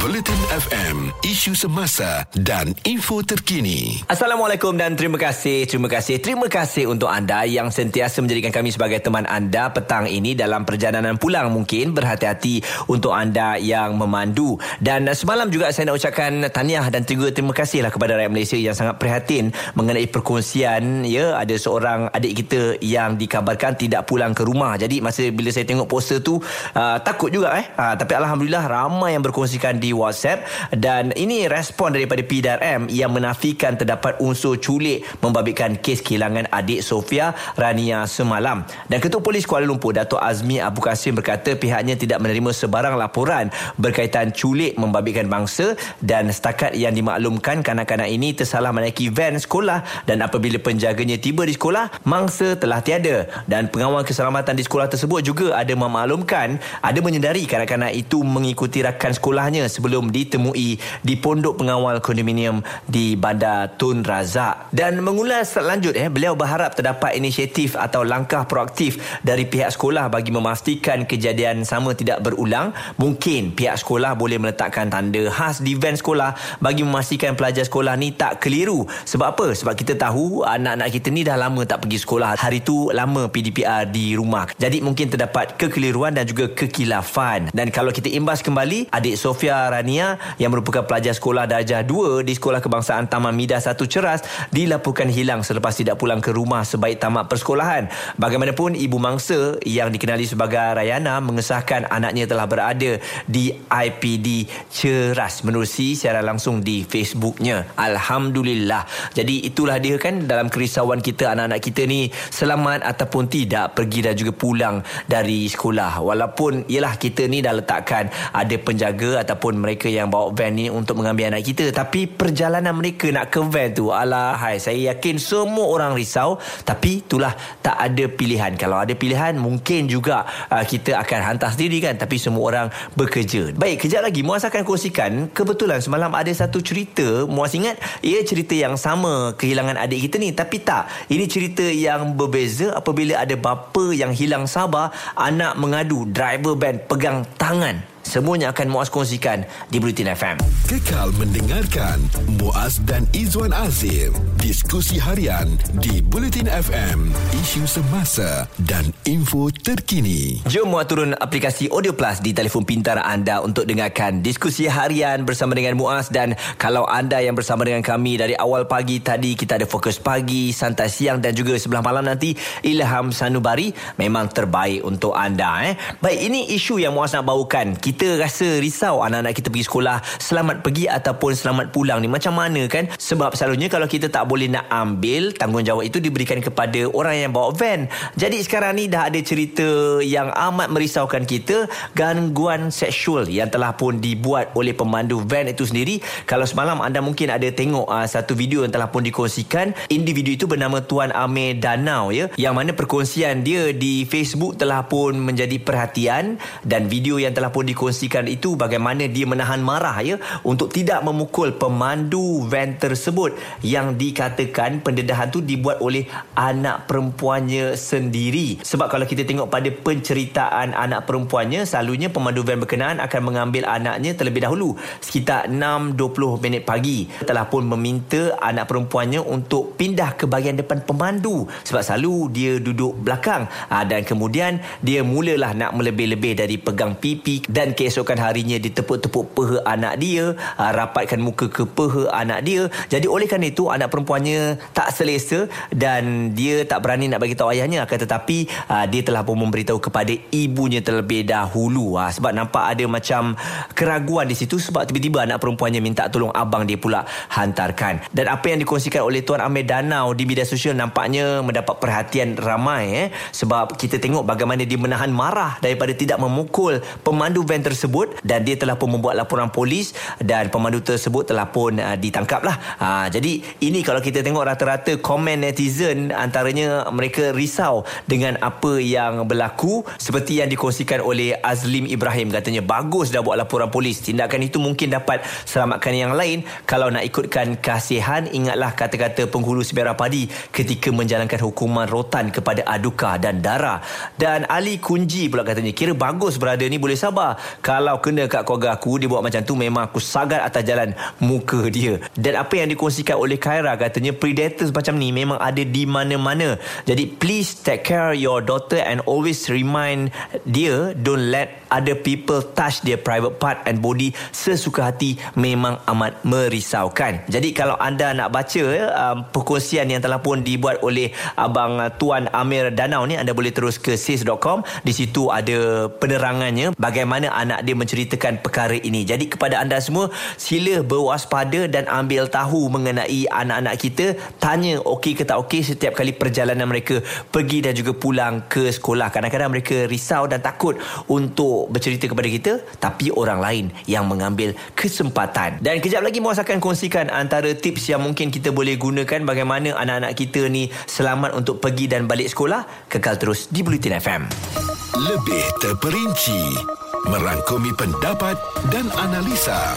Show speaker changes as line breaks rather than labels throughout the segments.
Bulletin FM, isu semasa dan info terkini.
Assalamualaikum dan terima kasih, terima kasih, terima kasih untuk anda yang sentiasa menjadikan kami sebagai teman anda petang ini dalam perjalanan pulang mungkin berhati-hati untuk anda yang memandu dan semalam juga saya nak ucapkan tahniah dan juga terima kasihlah kepada rakyat Malaysia yang sangat prihatin mengenai perkongsian ya ada seorang adik kita yang dikabarkan tidak pulang ke rumah. Jadi masa bila saya tengok poster tu uh, takut juga eh uh, tapi alhamdulillah ramai yang berkongsikan di WhatsApp dan ini respon daripada PDRM yang menafikan terdapat unsur culik membabitkan kes kehilangan adik Sofia Rania semalam. Dan Ketua Polis Kuala Lumpur Datuk Azmi Abu Kasim berkata pihaknya tidak menerima sebarang laporan berkaitan culik membabitkan bangsa dan setakat yang dimaklumkan kanak-kanak ini tersalah menaiki van sekolah dan apabila penjaganya tiba di sekolah mangsa telah tiada dan pengawal keselamatan di sekolah tersebut juga ada memaklumkan ada menyedari kanak-kanak itu mengikuti rakan sekolahnya sebelum ditemui di pondok pengawal kondominium di Bandar Tun Razak. Dan mengulas lanjut eh beliau berharap terdapat inisiatif atau langkah proaktif dari pihak sekolah bagi memastikan kejadian sama tidak berulang. Mungkin pihak sekolah boleh meletakkan tanda khas di van sekolah bagi memastikan pelajar sekolah ni tak keliru. Sebab apa? Sebab kita tahu anak-anak kita ni dah lama tak pergi sekolah. Hari tu lama PDPR di rumah. Jadi mungkin terdapat kekeliruan dan juga kekilafan. Dan kalau kita imbas kembali adik Sofia Rania yang merupakan pelajar sekolah darjah 2 di Sekolah Kebangsaan Taman Midah 1 Ceras dilaporkan hilang selepas tidak pulang ke rumah sebaik tamat persekolahan. Bagaimanapun ibu mangsa yang dikenali sebagai Rayana mengesahkan anaknya telah berada di IPD Ceras menerusi secara langsung di Facebooknya. Alhamdulillah. Jadi itulah dia kan dalam kerisauan kita anak-anak kita ni selamat ataupun tidak pergi dan juga pulang dari sekolah. Walaupun ialah kita ni dah letakkan ada penjaga ataupun ataupun mereka yang bawa van ni untuk mengambil anak kita. Tapi perjalanan mereka nak ke van tu alah hai saya yakin semua orang risau. Tapi itulah tak ada pilihan. Kalau ada pilihan mungkin juga uh, kita akan hantar sendiri kan. Tapi semua orang bekerja. Baik kejap lagi Muaz akan kongsikan. Kebetulan semalam ada satu cerita Muaz ingat ia cerita yang sama kehilangan adik kita ni. Tapi tak ini cerita yang berbeza apabila ada bapa yang hilang sabar anak mengadu driver van pegang tangan Semuanya akan Muaz kongsikan di Bulletin FM.
Kekal mendengarkan Muaz dan Izwan Azim. Diskusi harian di Bulletin FM. Isu semasa dan info terkini.
Jom Muaz turun aplikasi Audio Plus di telefon pintar anda untuk dengarkan diskusi harian bersama dengan Muaz. Dan kalau anda yang bersama dengan kami dari awal pagi tadi, kita ada fokus pagi, santai siang dan juga sebelah malam nanti, Ilham Sanubari memang terbaik untuk anda. Eh. Baik, ini isu yang Muaz nak bawakan. Kita kita rasa risau anak-anak kita pergi sekolah selamat pergi ataupun selamat pulang ni. Macam mana kan? Sebab selalunya kalau kita tak boleh nak ambil tanggungjawab itu diberikan kepada orang yang bawa van. Jadi sekarang ni dah ada cerita yang amat merisaukan kita gangguan seksual yang telah pun dibuat oleh pemandu van itu sendiri. Kalau semalam anda mungkin ada tengok uh, satu video yang telah pun dikongsikan. Individu itu bernama Tuan Amir Danau ya yang mana perkongsian dia di Facebook telah pun menjadi perhatian dan video yang telah pun dikongsikan dikongsikan itu bagaimana dia menahan marah ya untuk tidak memukul pemandu van tersebut yang dikatakan pendedahan tu dibuat oleh anak perempuannya sendiri. Sebab kalau kita tengok pada penceritaan anak perempuannya selalunya pemandu van berkenaan akan mengambil anaknya terlebih dahulu sekitar 6.20 minit pagi. Telah pun meminta anak perempuannya untuk pindah ke bahagian depan pemandu sebab selalu dia duduk belakang. Ha, dan kemudian dia mulalah nak melebih-lebih dari pegang pipi dan keesokan harinya ditepuk-tepuk peha anak dia uh, rapatkan muka ke peha anak dia. Jadi oleh kerana itu anak perempuannya tak selesa dan dia tak berani nak bagi tahu ayahnya. Akan tetapi uh, dia telah pun memberitahu kepada ibunya terlebih dahulu. Uh, sebab nampak ada macam keraguan di situ sebab tiba-tiba anak perempuannya minta tolong abang dia pula hantarkan. Dan apa yang dikongsikan oleh Tuan Amir Danau di media sosial nampaknya mendapat perhatian ramai eh sebab kita tengok bagaimana dia menahan marah daripada tidak memukul pemandu van tersebut dan dia telah pun membuat laporan polis dan pemandu tersebut telah pun uh, ditangkap lah. Uh, jadi ini kalau kita tengok rata-rata komen netizen antaranya mereka risau dengan apa yang berlaku seperti yang dikongsikan oleh Azlim Ibrahim katanya bagus dah buat laporan polis. Tindakan itu mungkin dapat selamatkan yang lain kalau nak ikutkan kasihan ingatlah kata-kata penghulu sebiara padi ketika menjalankan hukuman rotan kepada aduka dan darah. Dan Ali Kunji pula katanya kira bagus berada ni boleh sabar. Kalau kena kat keluarga aku dia buat macam tu memang aku sagat atas jalan muka dia. Dan apa yang dikongsikan oleh Khaira katanya predators macam ni memang ada di mana-mana. Jadi please take care your daughter and always remind dia don't let other people touch their private part and body sesuka hati memang amat merisaukan. Jadi kalau anda nak baca um, perkongsian yang telah pun dibuat oleh abang Tuan Amir Danau ni anda boleh terus ke sis.com. Di situ ada penerangannya bagaimana anak dia menceritakan perkara ini. Jadi kepada anda semua sila berwaspada dan ambil tahu mengenai anak-anak kita. Tanya okey ke tak okey setiap kali perjalanan mereka pergi dan juga pulang ke sekolah. Kadang-kadang mereka risau dan takut untuk bercerita kepada kita tapi orang lain yang mengambil kesempatan. Dan kejap lagi Muaz akan kongsikan antara tips yang mungkin kita boleh gunakan bagaimana anak-anak kita ni selamat untuk pergi dan balik sekolah. Kekal terus di Bulletin FM.
Lebih terperinci merangkumi pendapat dan analisa.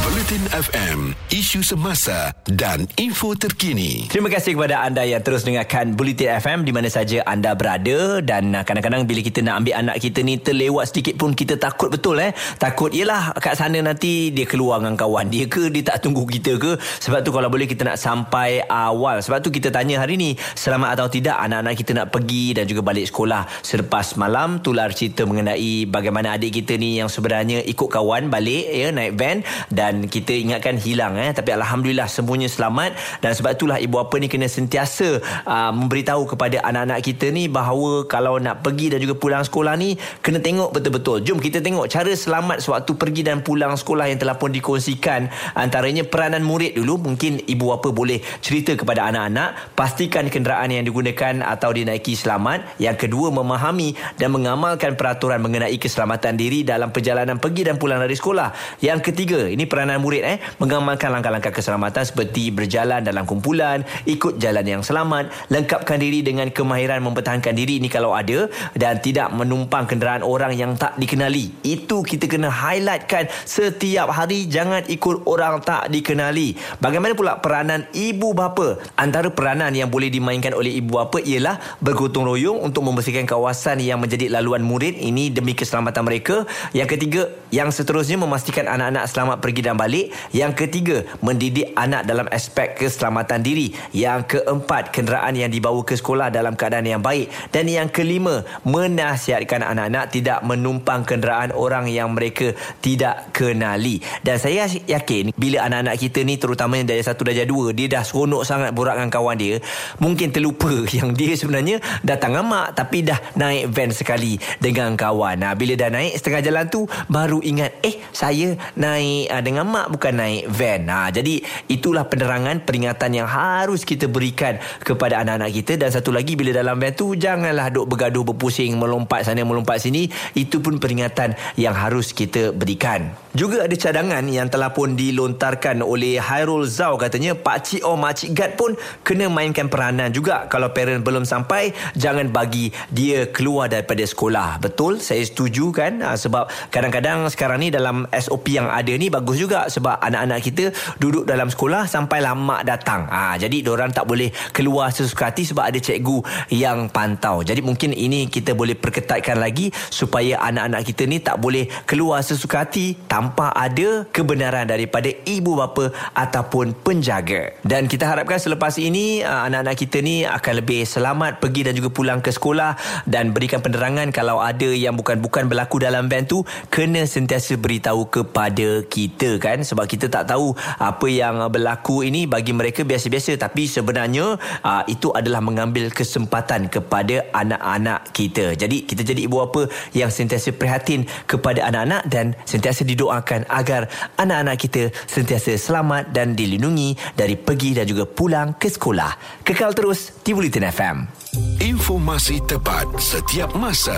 Bulletin FM, isu semasa dan info terkini.
Terima kasih kepada anda yang terus dengarkan Bulletin FM di mana saja anda berada dan uh, kadang-kadang bila kita nak ambil anak kita ni terlewat sedikit pun kita takut betul eh. Takut ialah kat sana nanti dia keluar dengan kawan dia ke dia tak tunggu kita ke. Sebab tu kalau boleh kita nak sampai awal. Sebab tu kita tanya hari ni selamat atau tidak anak-anak kita nak pergi dan juga balik sekolah. Selepas malam tular cerita mengenai bagaimana adik kita ni yang sebenarnya ikut kawan balik ya naik van dan dan kita ingatkan hilang eh. Tapi alhamdulillah semuanya selamat. Dan sebab itulah ibu apa ni kena sentiasa uh, memberitahu kepada anak-anak kita ni bahawa kalau nak pergi dan juga pulang sekolah ni kena tengok betul-betul. Jom kita tengok cara selamat sewaktu pergi dan pulang sekolah yang telah pun dikongsikan. Antaranya peranan murid dulu. Mungkin ibu apa boleh cerita kepada anak-anak pastikan kenderaan yang digunakan atau dinaiki selamat. Yang kedua memahami dan mengamalkan peraturan mengenai keselamatan diri dalam perjalanan pergi dan pulang dari sekolah. Yang ketiga ini peranan murid eh mengamalkan langkah-langkah keselamatan seperti berjalan dalam kumpulan, ikut jalan yang selamat, lengkapkan diri dengan kemahiran mempertahankan diri ini kalau ada dan tidak menumpang kenderaan orang yang tak dikenali. Itu kita kena highlightkan setiap hari jangan ikut orang tak dikenali. Bagaimana pula peranan ibu bapa? Antara peranan yang boleh dimainkan oleh ibu bapa ialah bergotong royong untuk membersihkan kawasan yang menjadi laluan murid ini demi keselamatan mereka. Yang ketiga, yang seterusnya memastikan anak-anak selamat pergi dan balik. Yang ketiga, mendidik anak dalam aspek keselamatan diri. Yang keempat, kenderaan yang dibawa ke sekolah dalam keadaan yang baik. Dan yang kelima, menasihatkan anak-anak tidak menumpang kenderaan orang yang mereka tidak kenali. Dan saya yakin bila anak-anak kita ni terutamanya darjah satu darjah dua, dia dah seronok sangat borak dengan kawan dia, mungkin terlupa yang dia sebenarnya datang mak tapi dah naik van sekali dengan kawan. Nah, bila dah naik setengah jalan tu baru ingat eh saya naik uh, dengan mak bukan naik van. Ha, jadi itulah penerangan peringatan yang harus kita berikan kepada anak-anak kita dan satu lagi bila dalam van tu janganlah duk bergaduh berpusing melompat sana melompat sini itu pun peringatan yang harus kita berikan. Juga ada cadangan yang telah pun dilontarkan oleh Hairul Zau katanya Pak Cik or Mak Cik Gad pun kena mainkan peranan juga kalau parent belum sampai jangan bagi dia keluar daripada sekolah. Betul saya setuju kan ha, sebab kadang-kadang sekarang ni dalam SOP yang ada ni bagus juga sebab anak-anak kita duduk dalam sekolah sampai lama datang. Ha, jadi orang tak boleh keluar sesuka hati sebab ada cikgu yang pantau. Jadi mungkin ini kita boleh perketatkan lagi supaya anak-anak kita ni tak boleh keluar sesuka hati tanpa ada kebenaran daripada ibu bapa ataupun penjaga. Dan kita harapkan selepas ini ha, anak-anak kita ni akan lebih selamat pergi dan juga pulang ke sekolah dan berikan penerangan kalau ada yang bukan-bukan berlaku dalam van tu kena sentiasa beritahu kepada kita kan sebab kita tak tahu apa yang berlaku ini bagi mereka biasa-biasa tapi sebenarnya uh, itu adalah mengambil kesempatan kepada anak-anak kita. Jadi kita jadi ibu apa yang sentiasa prihatin kepada anak-anak dan sentiasa didoakan agar anak-anak kita sentiasa selamat dan dilindungi dari pergi dan juga pulang ke sekolah. Kekal terus di Bulletin FM.
Informasi tepat setiap masa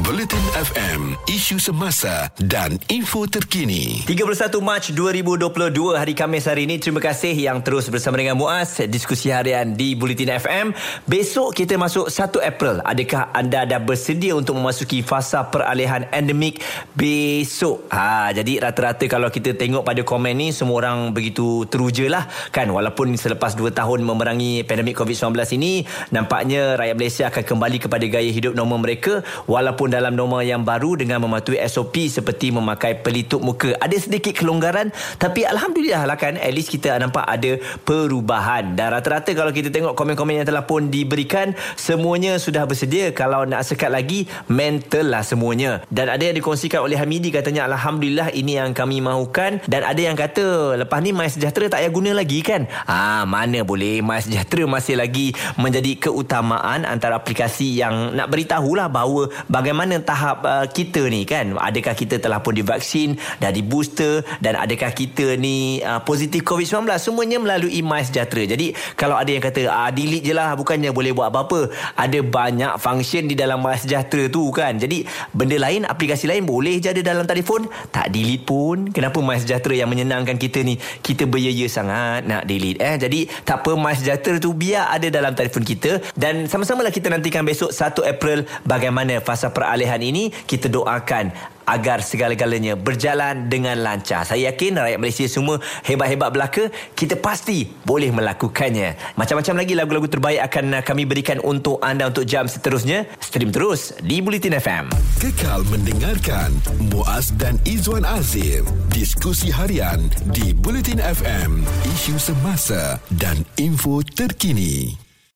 Bulletin FM, isu semasa dan info terkini.
31 Mac 2022 hari Khamis hari ini. Terima kasih yang terus bersama dengan Muaz diskusi harian di Bulletin FM. Besok kita masuk 1 April. Adakah anda dah bersedia untuk memasuki fasa peralihan endemik besok? Ha, jadi rata-rata kalau kita tengok pada komen ni semua orang begitu teruja lah kan walaupun selepas 2 tahun memerangi pandemik COVID-19 ini nampaknya rakyat Malaysia akan kembali kepada gaya hidup normal mereka walaupun dalam norma yang baru dengan mematuhi SOP seperti memakai pelitup muka. Ada sedikit kelonggaran tapi Alhamdulillah lah kan at least kita nampak ada perubahan. Dan rata-rata kalau kita tengok komen-komen yang telah pun diberikan semuanya sudah bersedia. Kalau nak sekat lagi mental lah semuanya. Dan ada yang dikongsikan oleh Hamidi katanya Alhamdulillah ini yang kami mahukan. Dan ada yang kata lepas ni My Sejahtera tak payah guna lagi kan. Ah mana boleh My Sejahtera masih lagi menjadi keutamaan antara aplikasi yang nak beritahulah bahawa bagaimana mana tahap uh, kita ni kan? Adakah kita telah pun divaksin dah di booster dan adakah kita ni uh, positif COVID-19? Semuanya melalui My Sejahtera. Jadi kalau ada yang kata ah, delete je lah bukannya boleh buat apa-apa. Ada banyak function di dalam My Sejahtera tu kan? Jadi benda lain aplikasi lain boleh je ada dalam telefon. Tak delete pun. Kenapa My Sejahtera yang menyenangkan kita ni? Kita beryaya sangat nak delete eh? Jadi tak apa My tu biar ada dalam telefon kita. Dan sama-sama lah kita nantikan besok 1 April bagaimana fasa peralihan ini kita doakan agar segala-galanya berjalan dengan lancar. Saya yakin rakyat Malaysia semua hebat-hebat belaka, kita pasti boleh melakukannya. Macam-macam lagi lagu-lagu terbaik akan kami berikan untuk anda untuk jam seterusnya. Stream terus di Bulletin FM.
Kekal mendengarkan Muaz dan Izwan Azim. Diskusi harian di Bulletin FM. Isu semasa dan info terkini.